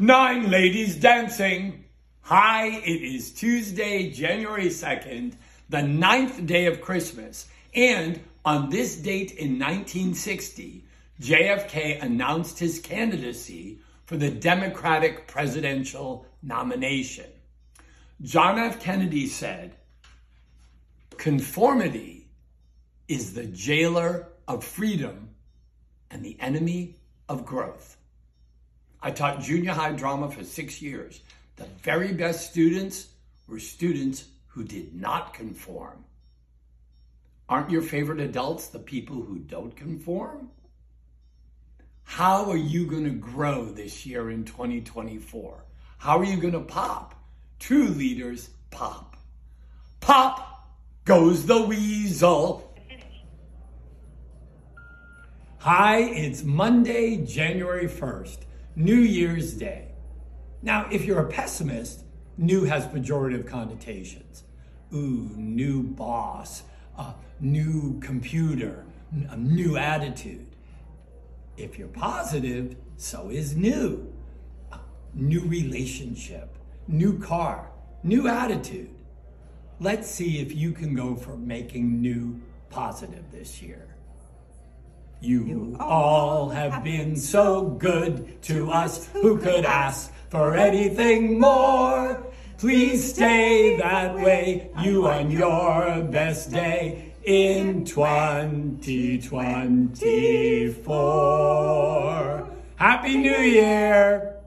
Nine ladies dancing. Hi, it is Tuesday, January 2nd, the ninth day of Christmas. And on this date in 1960, JFK announced his candidacy for the Democratic presidential nomination. John F. Kennedy said, Conformity is the jailer of freedom and the enemy of growth. I taught junior high drama for six years. The very best students were students who did not conform. Aren't your favorite adults the people who don't conform? How are you going to grow this year in 2024? How are you going to pop? True leaders pop. Pop goes the weasel. Hi, it's Monday, January 1st. New Year's Day. Now, if you're a pessimist, new has pejorative connotations. Ooh, new boss, a new computer, a new attitude. If you're positive, so is new. A new relationship, new car, new attitude. Let's see if you can go for making new positive this year. You all have been so good to us. Who could ask for anything more? Please stay that way. You on your best day in 2024. Happy New Year!